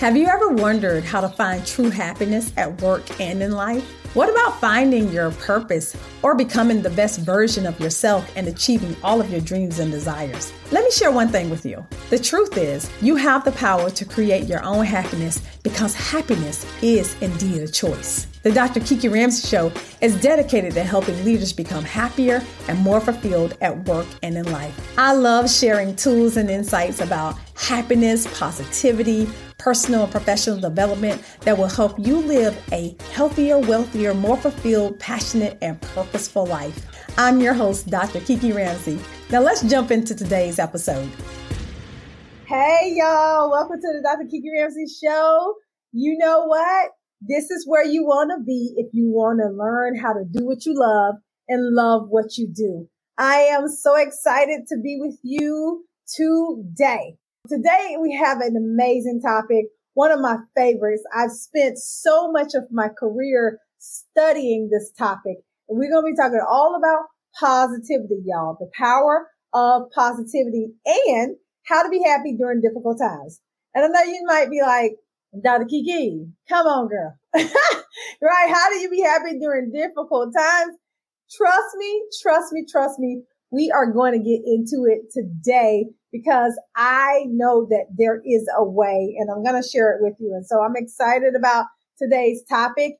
Have you ever wondered how to find true happiness at work and in life? What about finding your purpose or becoming the best version of yourself and achieving all of your dreams and desires? Let me share one thing with you. The truth is, you have the power to create your own happiness because happiness is indeed a choice. The Dr. Kiki Ramsey Show is dedicated to helping leaders become happier and more fulfilled at work and in life. I love sharing tools and insights about happiness, positivity, personal and professional development that will help you live a healthier, wealthier, more fulfilled, passionate, and purposeful life. I'm your host, Dr. Kiki Ramsey. Now let's jump into today's episode. Hey, y'all. Welcome to the Dr. Kiki Ramsey Show. You know what? This is where you want to be if you want to learn how to do what you love and love what you do. I am so excited to be with you today. Today we have an amazing topic, one of my favorites. I've spent so much of my career studying this topic and we're going to be talking all about positivity, y'all, the power of positivity and how to be happy during difficult times. And I know you might be like, Dr. Kiki, come on, girl. right? How do you be happy during difficult times? Trust me, trust me, trust me. We are going to get into it today because I know that there is a way and I'm going to share it with you. And so I'm excited about today's topic.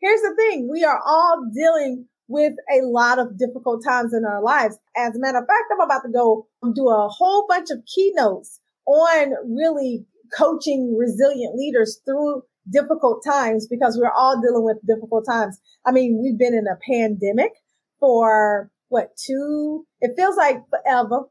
Here's the thing. We are all dealing with a lot of difficult times in our lives. As a matter of fact, I'm about to go do a whole bunch of keynotes on really coaching resilient leaders through difficult times because we're all dealing with difficult times. I mean, we've been in a pandemic for what, two, it feels like forever.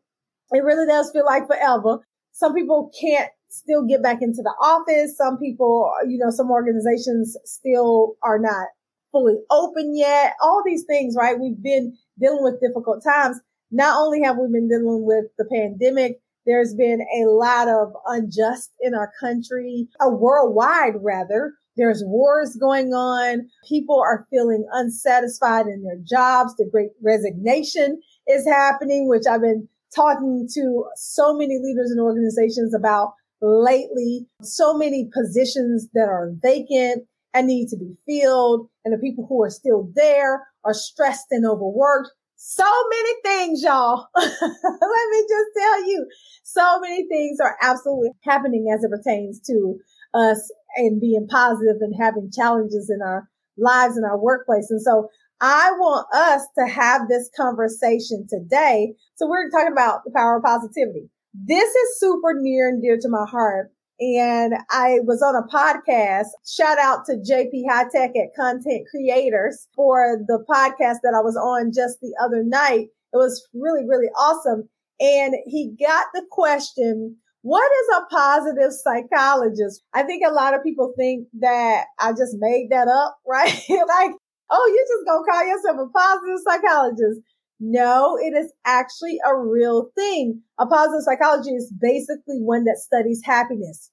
It really does feel like forever. Some people can't still get back into the office. Some people, you know, some organizations still are not fully open yet. All these things, right? We've been dealing with difficult times. Not only have we been dealing with the pandemic, there's been a lot of unjust in our country, a worldwide rather. There's wars going on. People are feeling unsatisfied in their jobs. The great resignation is happening, which I've been talking to so many leaders and organizations about lately. So many positions that are vacant and need to be filled. And the people who are still there are stressed and overworked. So many things, y'all. Let me just tell you, so many things are absolutely happening as it pertains to us and being positive and having challenges in our lives and our workplace. And so I want us to have this conversation today. So we're talking about the power of positivity. This is super near and dear to my heart. And I was on a podcast. Shout out to JP High Tech at Content Creators for the podcast that I was on just the other night. It was really, really awesome. And he got the question, what is a positive psychologist? I think a lot of people think that I just made that up, right? like, oh, you just gonna call yourself a positive psychologist. No, it is actually a real thing. A positive psychology is basically one that studies happiness,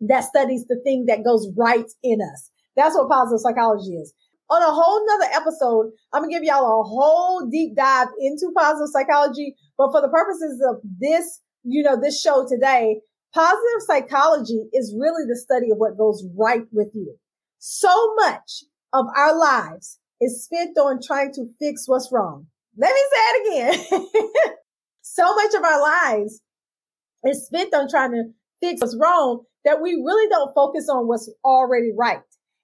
that studies the thing that goes right in us. That's what positive psychology is. On a whole nother episode, I'm gonna give y'all a whole deep dive into positive psychology. But for the purposes of this, you know, this show today, positive psychology is really the study of what goes right with you. So much of our lives is spent on trying to fix what's wrong. Let me say it again. so much of our lives is spent on trying to fix what's wrong that we really don't focus on what's already right.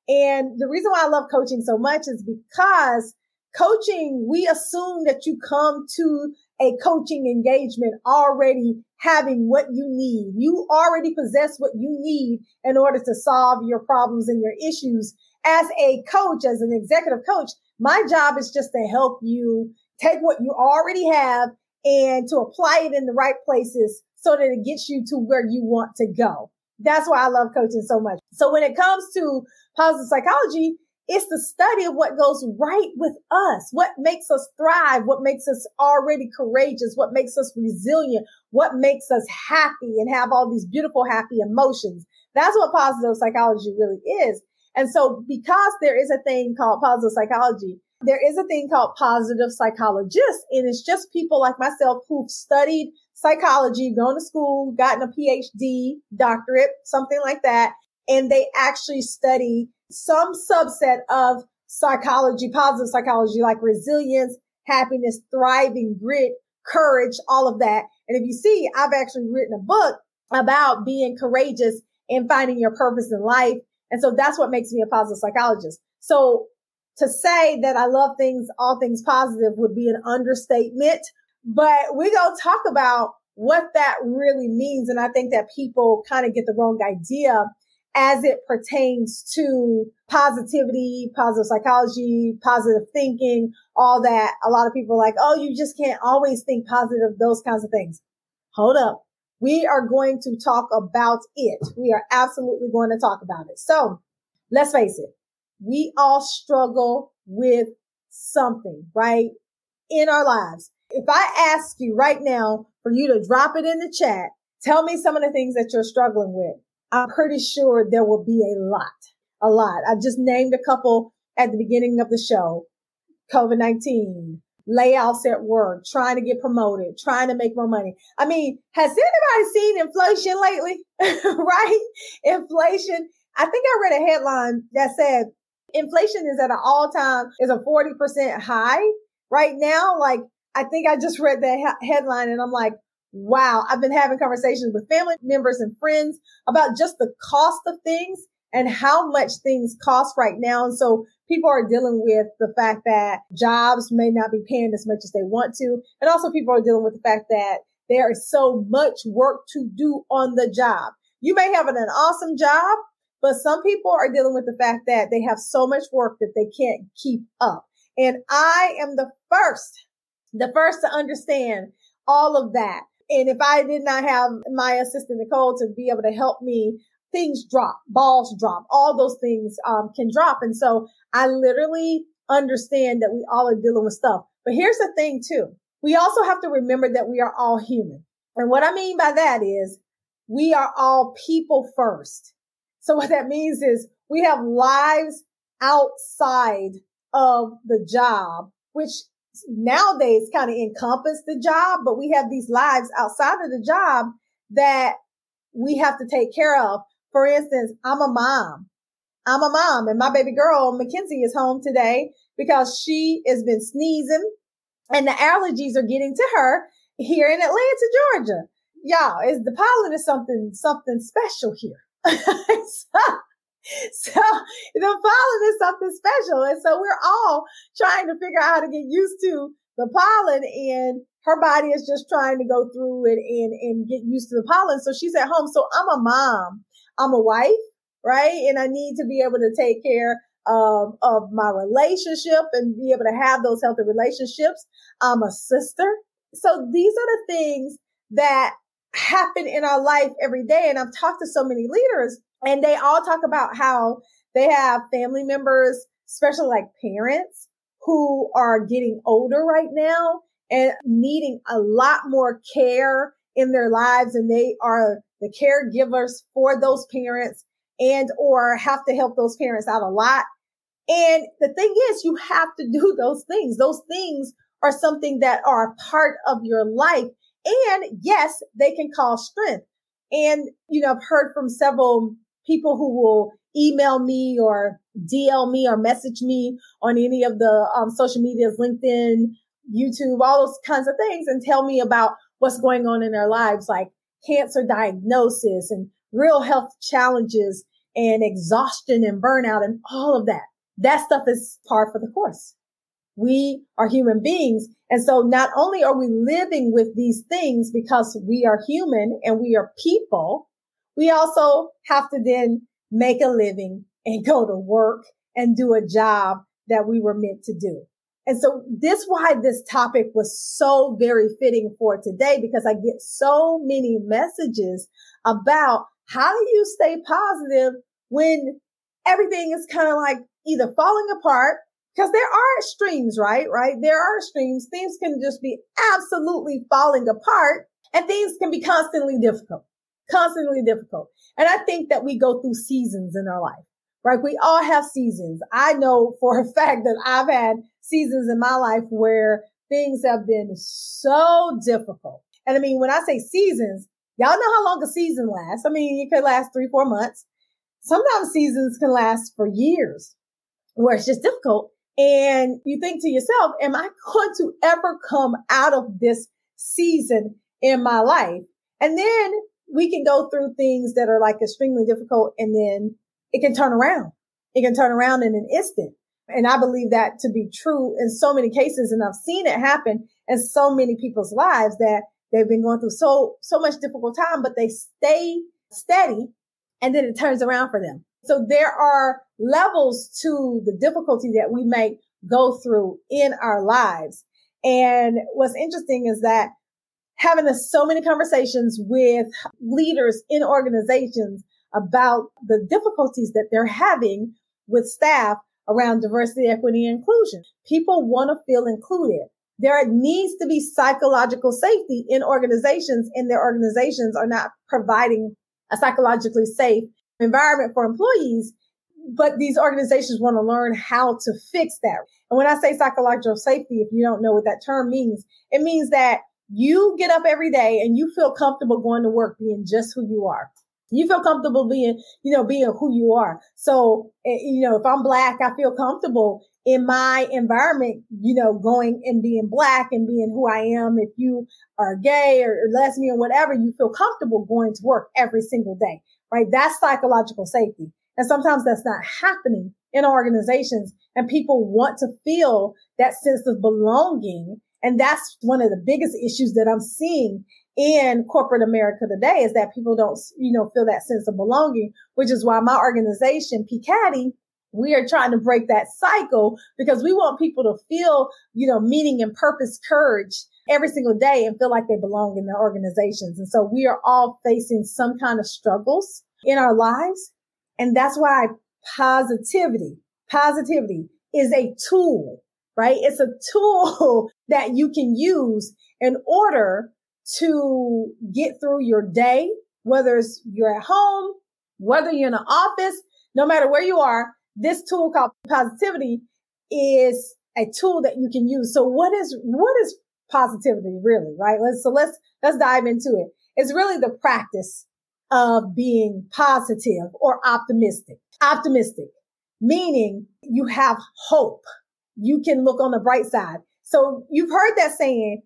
And the reason why I love coaching so much is because coaching, we assume that you come to a coaching engagement already having what you need. You already possess what you need in order to solve your problems and your issues. As a coach, as an executive coach, my job is just to help you take what you already have and to apply it in the right places so that it gets you to where you want to go. That's why I love coaching so much. So when it comes to positive psychology, it's the study of what goes right with us, what makes us thrive, what makes us already courageous, what makes us resilient, what makes us happy and have all these beautiful, happy emotions. That's what positive psychology really is. And so because there is a thing called positive psychology, there is a thing called positive psychologists, and it's just people like myself who've studied psychology, gone to school, gotten a PhD, doctorate, something like that. and they actually study some subset of psychology, positive psychology, like resilience, happiness, thriving, grit, courage, all of that. And if you see, I've actually written a book about being courageous and finding your purpose in life. And so that's what makes me a positive psychologist. So to say that I love things, all things positive would be an understatement, but going to talk about what that really means. And I think that people kind of get the wrong idea as it pertains to positivity, positive psychology, positive thinking, all that. A lot of people are like, oh, you just can't always think positive, those kinds of things. Hold up. We are going to talk about it. We are absolutely going to talk about it. So let's face it. We all struggle with something, right? In our lives. If I ask you right now for you to drop it in the chat, tell me some of the things that you're struggling with. I'm pretty sure there will be a lot, a lot. I just named a couple at the beginning of the show. COVID-19, layoffs at work, trying to get promoted, trying to make more money. I mean, has anybody seen inflation lately? right? Inflation. I think I read a headline that said inflation is at an all time is a 40% high right now. Like, I think I just read that headline and I'm like, wow, I've been having conversations with family members and friends about just the cost of things and how much things cost right now. And so people are dealing with the fact that jobs may not be paying as much as they want to. And also people are dealing with the fact that there is so much work to do on the job. You may have an, an awesome job, but some people are dealing with the fact that they have so much work that they can't keep up. And I am the first, the first to understand all of that. And if I did not have my assistant Nicole to be able to help me, things drop, balls drop, all those things um, can drop. And so I literally understand that we all are dealing with stuff. But here's the thing too. We also have to remember that we are all human. And what I mean by that is we are all people first. So what that means is we have lives outside of the job, which nowadays kind of encompass the job, but we have these lives outside of the job that we have to take care of. For instance, I'm a mom. I'm a mom and my baby girl, Mackenzie is home today because she has been sneezing and the allergies are getting to her here in Atlanta, Georgia. Y'all, is the pollen is something, something special here. So, so the pollen is something special. And so we're all trying to figure out how to get used to the pollen and her body is just trying to go through it and, and get used to the pollen. So she's at home. So I'm a mom. I'm a wife, right? And I need to be able to take care of, of my relationship and be able to have those healthy relationships. I'm a sister. So these are the things that happen in our life every day. And I've talked to so many leaders and they all talk about how they have family members, especially like parents who are getting older right now and needing a lot more care in their lives. And they are the caregivers for those parents and or have to help those parents out a lot. And the thing is, you have to do those things. Those things are something that are part of your life. And yes, they can cause strength. And, you know, I've heard from several people who will email me or DL me or message me on any of the um, social medias, LinkedIn, YouTube, all those kinds of things and tell me about what's going on in their lives, like cancer diagnosis and real health challenges and exhaustion and burnout and all of that. That stuff is par for the course. We are human beings. And so not only are we living with these things because we are human and we are people, we also have to then make a living and go to work and do a job that we were meant to do. And so this why this topic was so very fitting for today because I get so many messages about how do you stay positive when everything is kind of like either falling apart because there are extremes, right? Right. There are extremes. Things can just be absolutely falling apart and things can be constantly difficult constantly difficult. And I think that we go through seasons in our life, right? We all have seasons. I know for a fact that I've had seasons in my life where things have been so difficult. And I mean, when I say seasons, y'all know how long a season lasts. I mean, it could last three, four months. sometimes seasons can last for years where it's just difficult. And you think to yourself, am I going to ever come out of this season in my life? And then we can go through things that are like extremely difficult and then it can turn around. It can turn around in an instant. And I believe that to be true in so many cases. And I've seen it happen in so many people's lives that they've been going through so, so much difficult time, but they stay steady and then it turns around for them. So there are levels to the difficulty that we may go through in our lives. And what's interesting is that having a, so many conversations with leaders in organizations about the difficulties that they're having with staff around diversity, equity, and inclusion. People want to feel included. There needs to be psychological safety in organizations and their organizations are not providing a psychologically safe environment for employees. But these organizations want to learn how to fix that. And when I say psychological safety, if you don't know what that term means, it means that you get up every day and you feel comfortable going to work being just who you are. You feel comfortable being, you know, being who you are. So, eh, you know, if I'm black, I feel comfortable in my environment, you know, going and being black and being who I am. If you are gay or, lesbian or lesbian, whatever, you feel comfortable going to work every single day, right? That's psychological safety. And sometimes that's not happening in organizations and people want to feel that sense of belonging. And that's one of the biggest issues that I'm seeing in corporate America today is that people don't, you know, feel that sense of belonging, which is why my organization, PCADI, we are trying to break that cycle because we want people to feel, you know, meaning and purpose, courage every single day and feel like they belong in their organizations. And so we are all facing some kind of struggles in our lives. And that's why positivity, positivity is a tool, right? It's a tool that you can use in order to get through your day, whether it's you're at home, whether you're in an office, no matter where you are, this tool called positivity is a tool that you can use. So what is, what is positivity really, right? Let's, so let's, let's dive into it. It's really the practice of being positive or optimistic. Optimistic, meaning you have hope. You can look on the bright side. So you've heard that saying,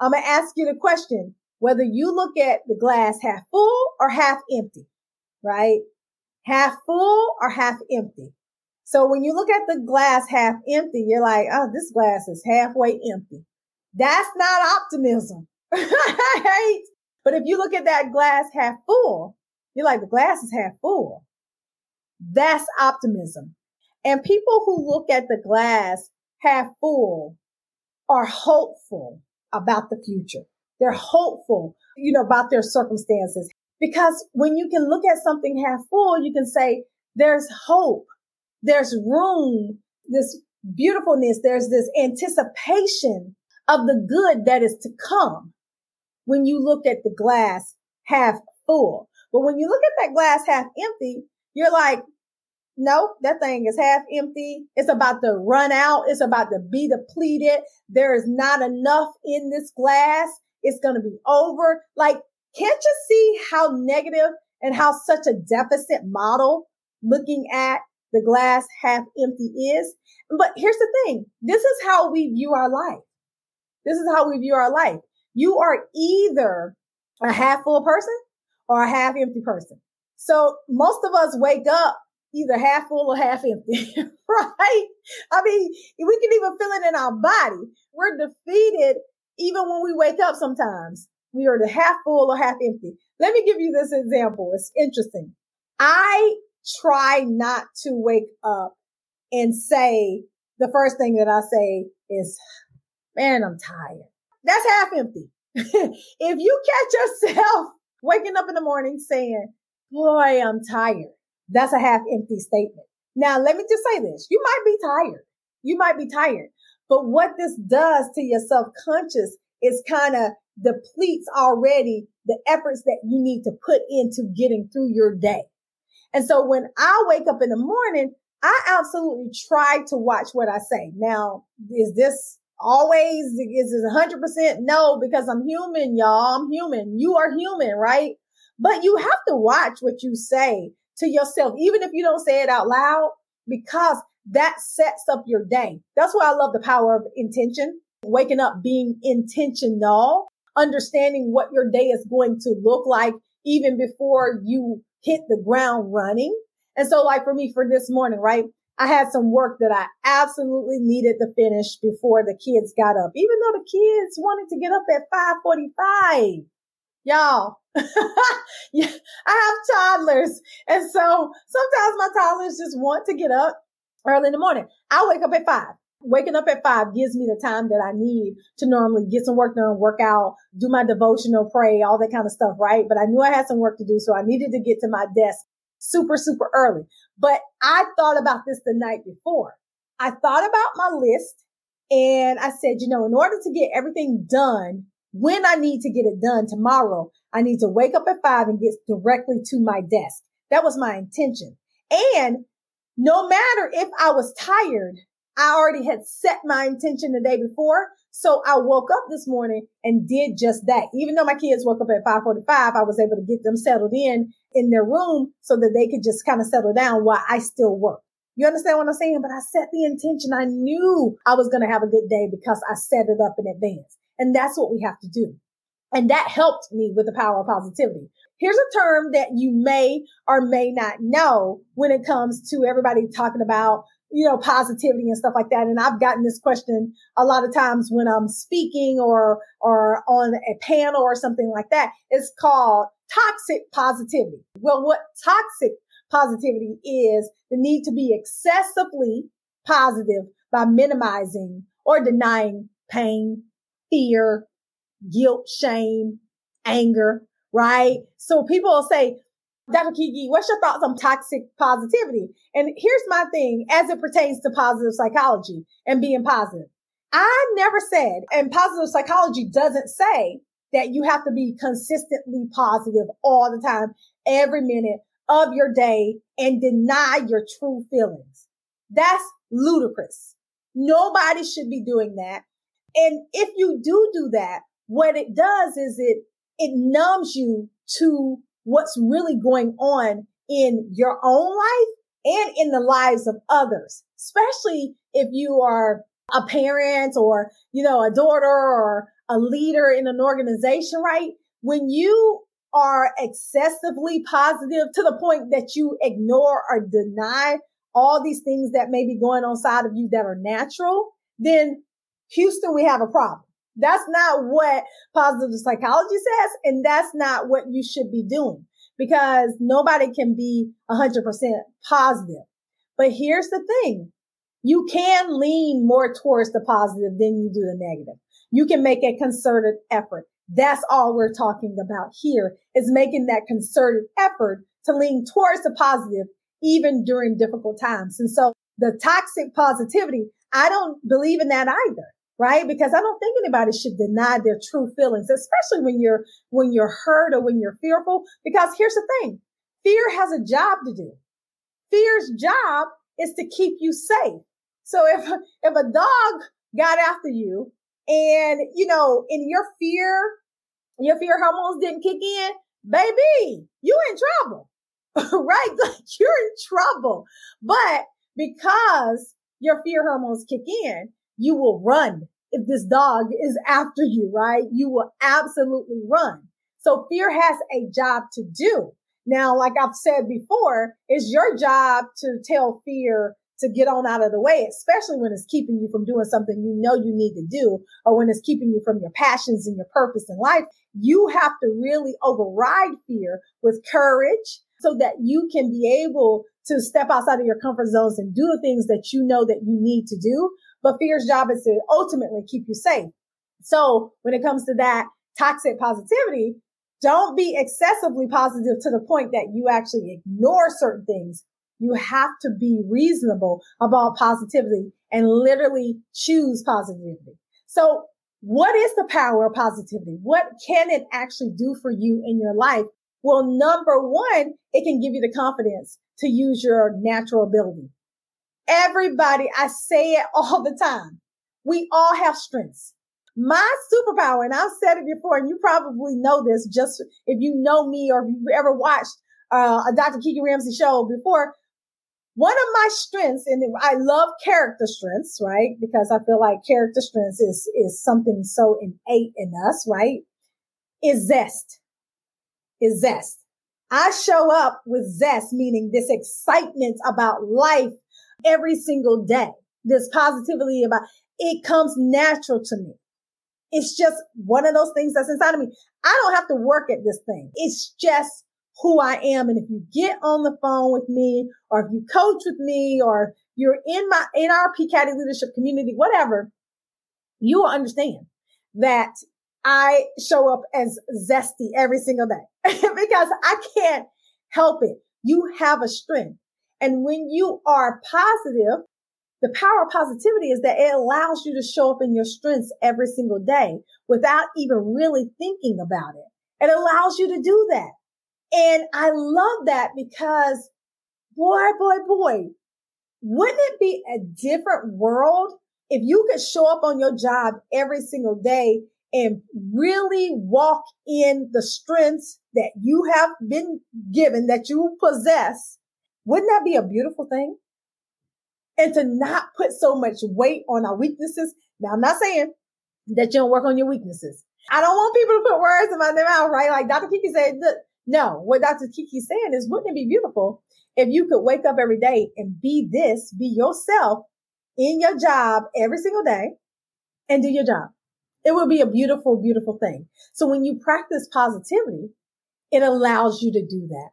I'm going to ask you the question, whether you look at the glass half full or half empty, right? Half full or half empty. So when you look at the glass half empty, you're like, oh, this glass is halfway empty. That's not optimism, right? But if you look at that glass half full, you're like, the glass is half full. That's optimism. And people who look at the glass half full are hopeful about the future. They're hopeful, you know, about their circumstances. Because when you can look at something half full, you can say, there's hope. There's room, this beautifulness. There's this anticipation of the good that is to come when you look at the glass half full. But when you look at that glass half empty, you're like, no, that thing is half empty. It's about to run out. It's about to be depleted. There is not enough in this glass. It's going to be over. Like, can't you see how negative and how such a deficit model looking at the glass half empty is? But here's the thing. This is how we view our life. This is how we view our life. You are either a half full person or a half empty person. So most of us wake up either half full or half empty, right? I mean, we can even feel it in our body. We're defeated even when we wake up sometimes. We are the half full or half empty. Let me give you this example. It's interesting. I try not to wake up and say the first thing that I say is, man, I'm tired. That's half empty. if you catch yourself waking up in the morning saying, boy, I'm tired that's a half empty statement. Now, let me just say this. You might be tired. You might be tired. But what this does to your subconscious is kind of depletes already the efforts that you need to put into getting through your day. And so when I wake up in the morning, I absolutely try to watch what I say. Now, is this always, is this 100% no, because I'm human, y'all. I'm human. You are human, right? But you have to watch what you say to yourself, even if you don't say it out loud, because that sets up your day. That's why I love the power of intention, waking up being intentional, understanding what your day is going to look like even before you hit the ground running. And so like for me for this morning, right? I had some work that I absolutely needed to finish before the kids got up, even though the kids wanted to get up at 545. Y'all, I have toddlers. And so sometimes my toddlers just want to get up early in the morning. I wake up at five. Waking up at five gives me the time that I need to normally get some work done, work out, do my devotional, pray, all that kind of stuff, right? But I knew I had some work to do. So I needed to get to my desk super, super early. But I thought about this the night before. I thought about my list and I said, you know, in order to get everything done when I need to get it done tomorrow, I need to wake up at five and get directly to my desk. That was my intention. And no matter if I was tired, I already had set my intention the day before. So I woke up this morning and did just that. Even though my kids woke up at 545, I was able to get them settled in in their room so that they could just kind of settle down while I still work. You understand what I'm saying? But I set the intention. I knew I was going to have a good day because I set it up in advance. And that's what we have to do. And that helped me with the power of positivity. Here's a term that you may or may not know when it comes to everybody talking about, you know, positivity and stuff like that. And I've gotten this question a lot of times when I'm speaking or, or on a panel or something like that. It's called toxic positivity. Well, what toxic positivity is the need to be excessively positive by minimizing or denying pain, fear, guilt, shame, anger, right? So people will say, Dr. Kiki, what's your thoughts on toxic positivity? And here's my thing as it pertains to positive psychology and being positive. I never said, and positive psychology doesn't say that you have to be consistently positive all the time, every minute of your day and deny your true feelings. That's ludicrous. Nobody should be doing that. And if you do do that, what it does is it, it numbs you to what's really going on in your own life and in the lives of others, especially if you are a parent or, you know, a daughter or a leader in an organization, right? When you are excessively positive to the point that you ignore or deny all these things that may be going on side of you that are natural, then Houston, we have a problem. That's not what positive psychology says. And that's not what you should be doing because nobody can be 100% positive. But here's the thing. You can lean more towards the positive than you do the negative. You can make a concerted effort. That's all we're talking about here is making that concerted effort to lean towards the positive even during difficult times. And so the toxic positivity, I don't believe in that either right? Because I don't think anybody should deny their true feelings, especially when you're, when you're hurt or when you're fearful. Because here's the thing. Fear has a job to do. Fear's job is to keep you safe. So if, if a dog got after you and, you know, in your fear, your fear hormones didn't kick in, baby, you in trouble, right? you're in trouble. But because your fear hormones kick in, you will run. If this dog is after you, right? You will absolutely run. So fear has a job to do. Now, like I've said before, it's your job to tell fear to get on out of the way, especially when it's keeping you from doing something you know you need to do or when it's keeping you from your passions and your purpose in life. You have to really override fear with courage so that you can be able to step outside of your comfort zones and do the things that you know that you need to do but fear's job is to ultimately keep you safe. So when it comes to that toxic positivity, don't be excessively positive to the point that you actually ignore certain things. You have to be reasonable about positivity and literally choose positivity. So what is the power of positivity? What can it actually do for you in your life? Well, number one, it can give you the confidence to use your natural ability. Everybody, I say it all the time. We all have strengths. My superpower, and I've said it before, and you probably know this just if you know me or if you've ever watched uh, a Dr. Kiki Ramsey show before. One of my strengths, and I love character strengths, right? Because I feel like character strengths is, is something so innate in us, right? Is zest. Is zest. I show up with zest, meaning this excitement about life every single day. This positivity about it comes natural to me. It's just one of those things that's inside of me. I don't have to work at this thing. It's just who I am. And if you get on the phone with me or if you coach with me or you're in my, in our PCADI leadership community, whatever, you will understand that I show up as zesty every single day because I can't help it. You have a strength. And when you are positive, the power of positivity is that it allows you to show up in your strengths every single day without even really thinking about it. It allows you to do that. And I love that because boy, boy, boy, wouldn't it be a different world if you could show up on your job every single day and really walk in the strengths that you have been given, that you possess? Wouldn't that be a beautiful thing? And to not put so much weight on our weaknesses. Now, I'm not saying that you don't work on your weaknesses. I don't want people to put words in my mouth, right? Like Dr. Kiki said, look, no, what Dr. Kiki's saying is, wouldn't it be beautiful if you could wake up every day and be this, be yourself in your job every single day and do your job? It would be a beautiful, beautiful thing. So when you practice positivity, it allows you to do that.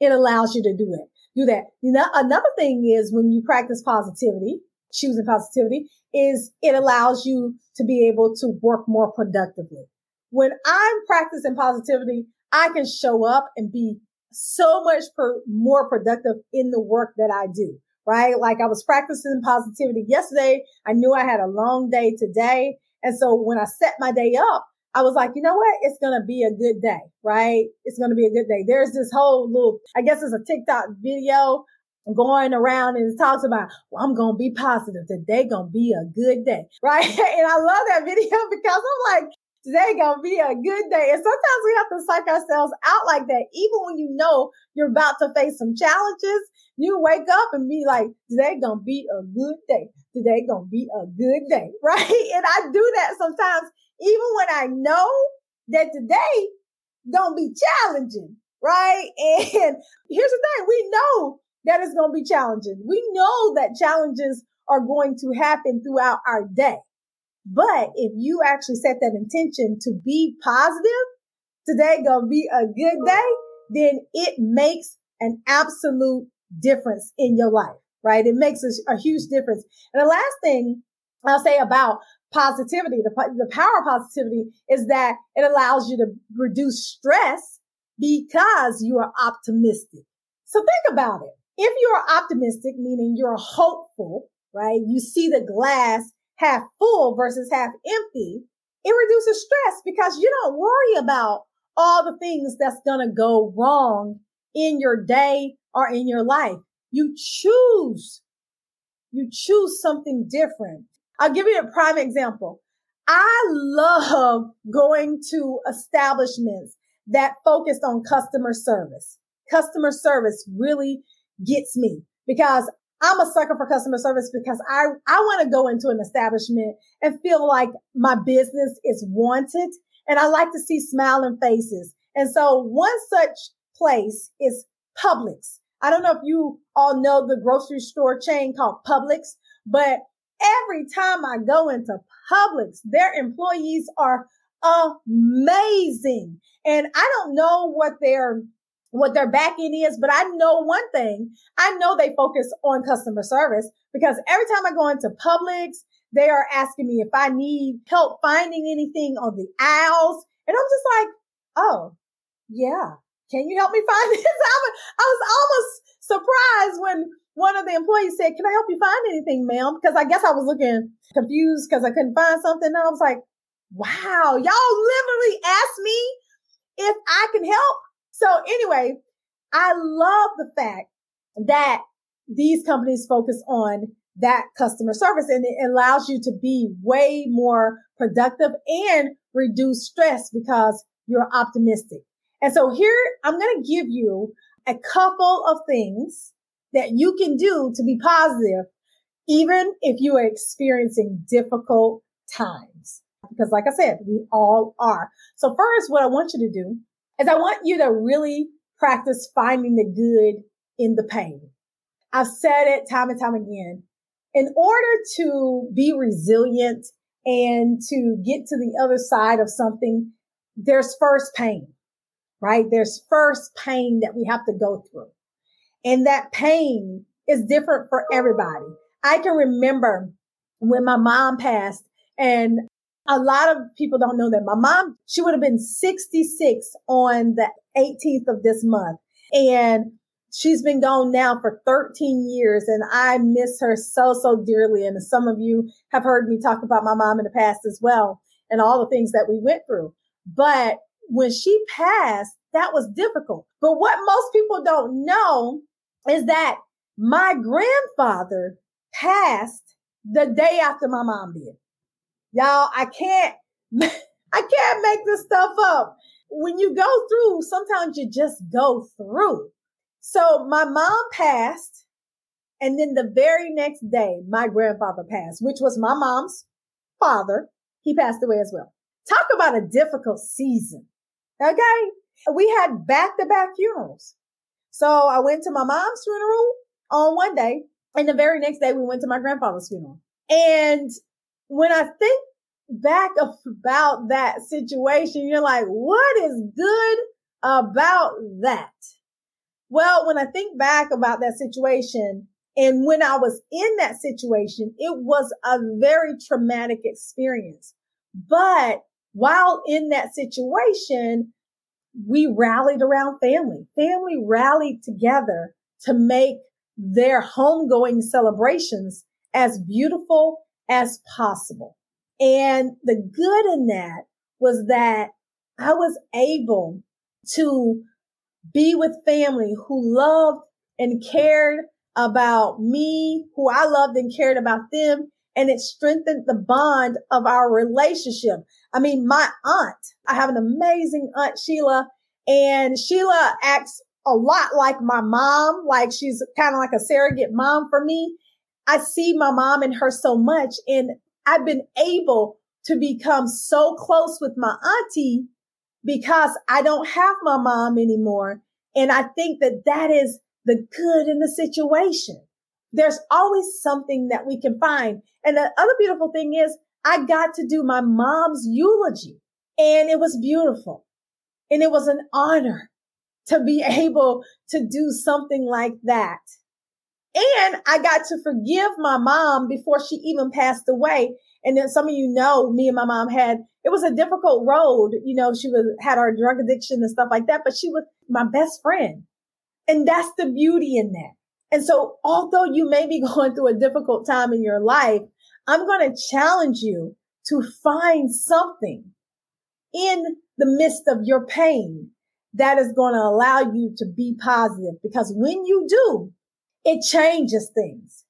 It allows you to do it. Do that. You know, another thing is when you practice positivity, choosing positivity is it allows you to be able to work more productively. When I'm practicing positivity, I can show up and be so much per, more productive in the work that I do, right? Like I was practicing positivity yesterday. I knew I had a long day today. And so when I set my day up, I was like, you know what? It's going to be a good day, right? It's going to be a good day. There's this whole little, I guess it's a TikTok video going around and it talks about, well, I'm going to be positive. Today going to be a good day, right? and I love that video because I'm like, today gonna be a good day. And sometimes we have to psych ourselves out like that. Even when you know you're about to face some challenges, you wake up and be like, today gonna be a good day. Today gonna be a good day, right? And I do that sometimes, even when I know that today don't be challenging, right? And here's the thing. We know that it's gonna be challenging. We know that challenges are going to happen throughout our day. But if you actually set that intention to be positive, today gonna be a good day, then it makes an absolute difference in your life, right? It makes a, a huge difference. And the last thing I'll say about positivity, the, the power of positivity is that it allows you to reduce stress because you are optimistic. So think about it. If you're optimistic, meaning you're hopeful, right? You see the glass half full versus half empty, it reduces stress because you don't worry about all the things that's going to go wrong in your day or in your life. You choose, you choose something different. I'll give you a prime example. I love going to establishments that focused on customer service. Customer service really gets me because I'm a sucker for customer service because I, I want to go into an establishment and feel like my business is wanted. And I like to see smiling faces. And so one such place is Publix. I don't know if you all know the grocery store chain called Publix, but every time I go into Publix, their employees are amazing. And I don't know what their what their back end is, but I know one thing. I know they focus on customer service because every time I go into Publix, they are asking me if I need help finding anything on the aisles. And I'm just like, oh, yeah. Can you help me find this? I was almost surprised when one of the employees said, can I help you find anything, ma'am? Because I guess I was looking confused because I couldn't find something. And I was like, wow, y'all literally asked me if I can help. So anyway, I love the fact that these companies focus on that customer service and it allows you to be way more productive and reduce stress because you're optimistic. And so here I'm going to give you a couple of things that you can do to be positive, even if you are experiencing difficult times. Because like I said, we all are. So first, what I want you to do is I want you to really practice finding the good in the pain. I've said it time and time again. In order to be resilient and to get to the other side of something, there's first pain, right? There's first pain that we have to go through. And that pain is different for everybody. I can remember when my mom passed and a lot of people don't know that my mom, she would have been 66 on the 18th of this month. And she's been gone now for 13 years and I miss her so, so dearly. And some of you have heard me talk about my mom in the past as well and all the things that we went through. But when she passed, that was difficult. But what most people don't know is that my grandfather passed the day after my mom did. Y'all, I can't, I can't make this stuff up. When you go through, sometimes you just go through. So my mom passed. And then the very next day, my grandfather passed, which was my mom's father. He passed away as well. Talk about a difficult season. Okay. We had back to back funerals. So I went to my mom's funeral on one day and the very next day we went to my grandfather's funeral. And when I think back about that situation, you're like, what is good about that? Well, when I think back about that situation and when I was in that situation, it was a very traumatic experience. But while in that situation, we rallied around family. Family rallied together to make their homegoing celebrations as beautiful as possible. And the good in that was that I was able to be with family who loved and cared about me, who I loved and cared about them. And it strengthened the bond of our relationship. I mean, my aunt, I have an amazing aunt, Sheila, and Sheila acts a lot like my mom, like she's kind of like a surrogate mom for me. I see my mom and her so much and I've been able to become so close with my auntie because I don't have my mom anymore. And I think that that is the good in the situation. There's always something that we can find. And the other beautiful thing is I got to do my mom's eulogy and it was beautiful. And it was an honor to be able to do something like that. And I got to forgive my mom before she even passed away. And then some of you know, me and my mom had, it was a difficult road. You know, she was, had our drug addiction and stuff like that, but she was my best friend. And that's the beauty in that. And so although you may be going through a difficult time in your life, I'm going to challenge you to find something in the midst of your pain that is going to allow you to be positive because when you do, it changes things.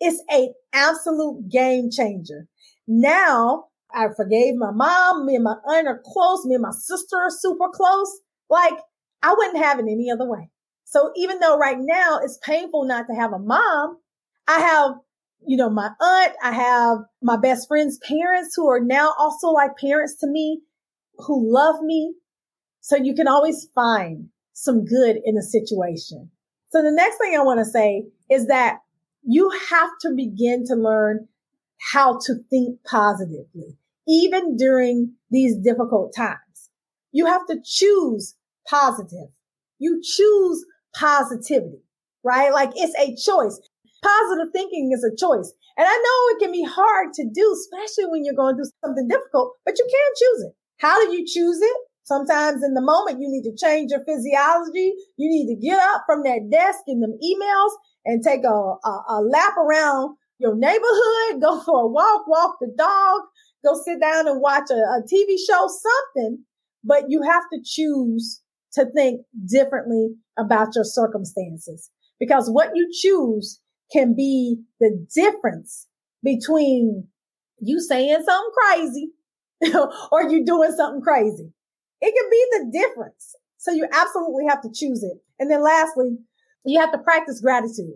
It's an absolute game changer. Now I forgave my mom. Me and my aunt are close. Me and my sister are super close. Like I wouldn't have it any other way. So even though right now it's painful not to have a mom, I have, you know, my aunt, I have my best friend's parents who are now also like parents to me who love me. So you can always find some good in a situation. So the next thing I want to say is that you have to begin to learn how to think positively, even during these difficult times. You have to choose positive. You choose positivity, right? Like it's a choice. Positive thinking is a choice. And I know it can be hard to do, especially when you're going through something difficult, but you can choose it. How do you choose it? Sometimes in the moment, you need to change your physiology. You need to get up from that desk in them emails and take a, a, a lap around your neighborhood, go for a walk, walk the dog, go sit down and watch a, a TV show, something. But you have to choose to think differently about your circumstances because what you choose can be the difference between you saying something crazy or you doing something crazy. It can be the difference. So you absolutely have to choose it. And then lastly, you have to practice gratitude.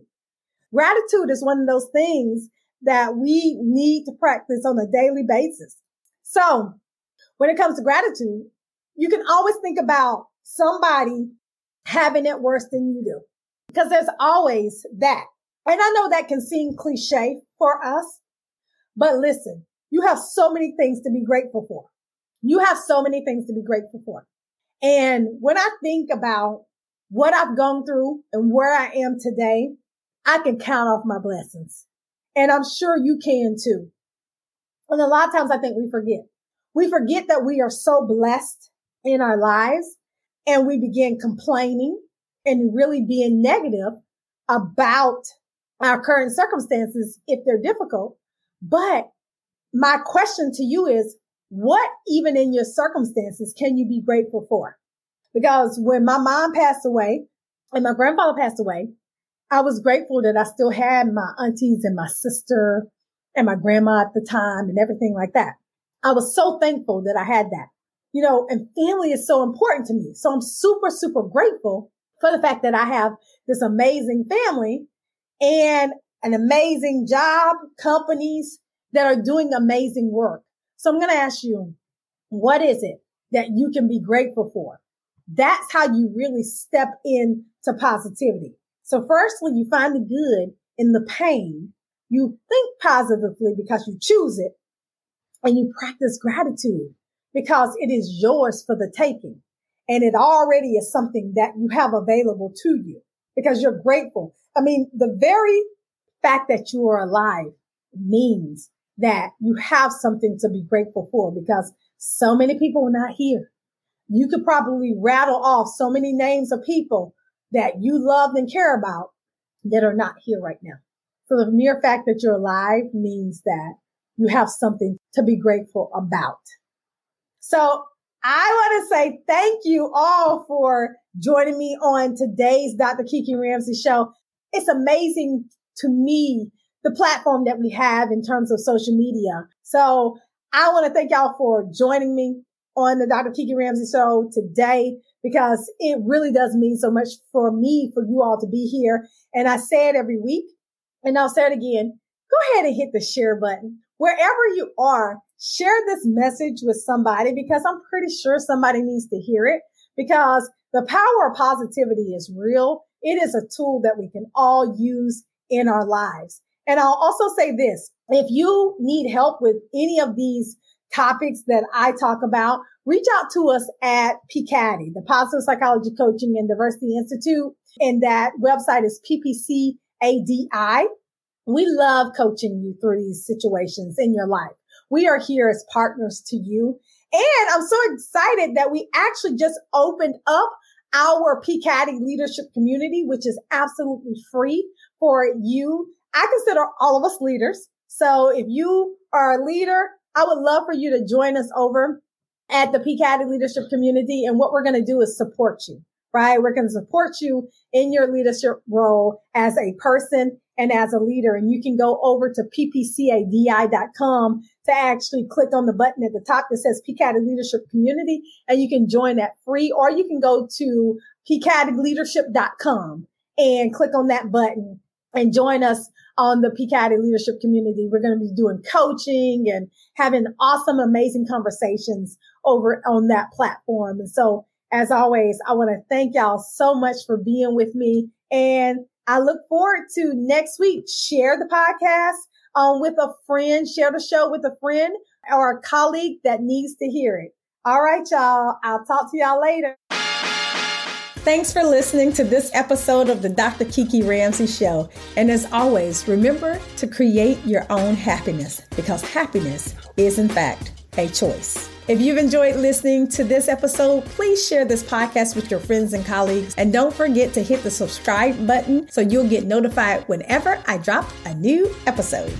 Gratitude is one of those things that we need to practice on a daily basis. So when it comes to gratitude, you can always think about somebody having it worse than you do because there's always that. And I know that can seem cliche for us, but listen, you have so many things to be grateful for. You have so many things to be grateful for. And when I think about what I've gone through and where I am today, I can count off my blessings. And I'm sure you can too. And a lot of times I think we forget. We forget that we are so blessed in our lives and we begin complaining and really being negative about our current circumstances if they're difficult. But my question to you is, what even in your circumstances can you be grateful for? Because when my mom passed away and my grandfather passed away, I was grateful that I still had my aunties and my sister and my grandma at the time and everything like that. I was so thankful that I had that, you know, and family is so important to me. So I'm super, super grateful for the fact that I have this amazing family and an amazing job, companies that are doing amazing work. So I'm going to ask you, what is it that you can be grateful for? That's how you really step into positivity. So firstly, you find the good in the pain. You think positively because you choose it and you practice gratitude because it is yours for the taking. And it already is something that you have available to you because you're grateful. I mean, the very fact that you are alive means that you have something to be grateful for because so many people are not here. You could probably rattle off so many names of people that you love and care about that are not here right now. So the mere fact that you're alive means that you have something to be grateful about. So I want to say thank you all for joining me on today's Dr. Kiki Ramsey show. It's amazing to me the platform that we have in terms of social media. So I want to thank y'all for joining me on the Dr. Kiki Ramsey show today because it really does mean so much for me, for you all to be here. And I say it every week and I'll say it again. Go ahead and hit the share button wherever you are. Share this message with somebody because I'm pretty sure somebody needs to hear it because the power of positivity is real. It is a tool that we can all use in our lives. And I'll also say this. If you need help with any of these topics that I talk about, reach out to us at PCADI, the Positive Psychology Coaching and Diversity Institute. And that website is PPCADI. We love coaching you through these situations in your life. We are here as partners to you. And I'm so excited that we actually just opened up our PCADI leadership community, which is absolutely free for you. I consider all of us leaders. So if you are a leader, I would love for you to join us over at the PCADI leadership community. And what we're going to do is support you, right? We're going to support you in your leadership role as a person and as a leader. And you can go over to ppcadi.com to actually click on the button at the top that says PCADI leadership community and you can join that free or you can go to pcadileadership.com and click on that button and join us on the PCADI leadership community. We're going to be doing coaching and having awesome, amazing conversations over on that platform. And so as always, I want to thank y'all so much for being with me. And I look forward to next week. Share the podcast um, with a friend, share the show with a friend or a colleague that needs to hear it. All right, y'all. I'll talk to y'all later. Thanks for listening to this episode of the Dr. Kiki Ramsey Show. And as always, remember to create your own happiness because happiness is, in fact, a choice. If you've enjoyed listening to this episode, please share this podcast with your friends and colleagues. And don't forget to hit the subscribe button so you'll get notified whenever I drop a new episode.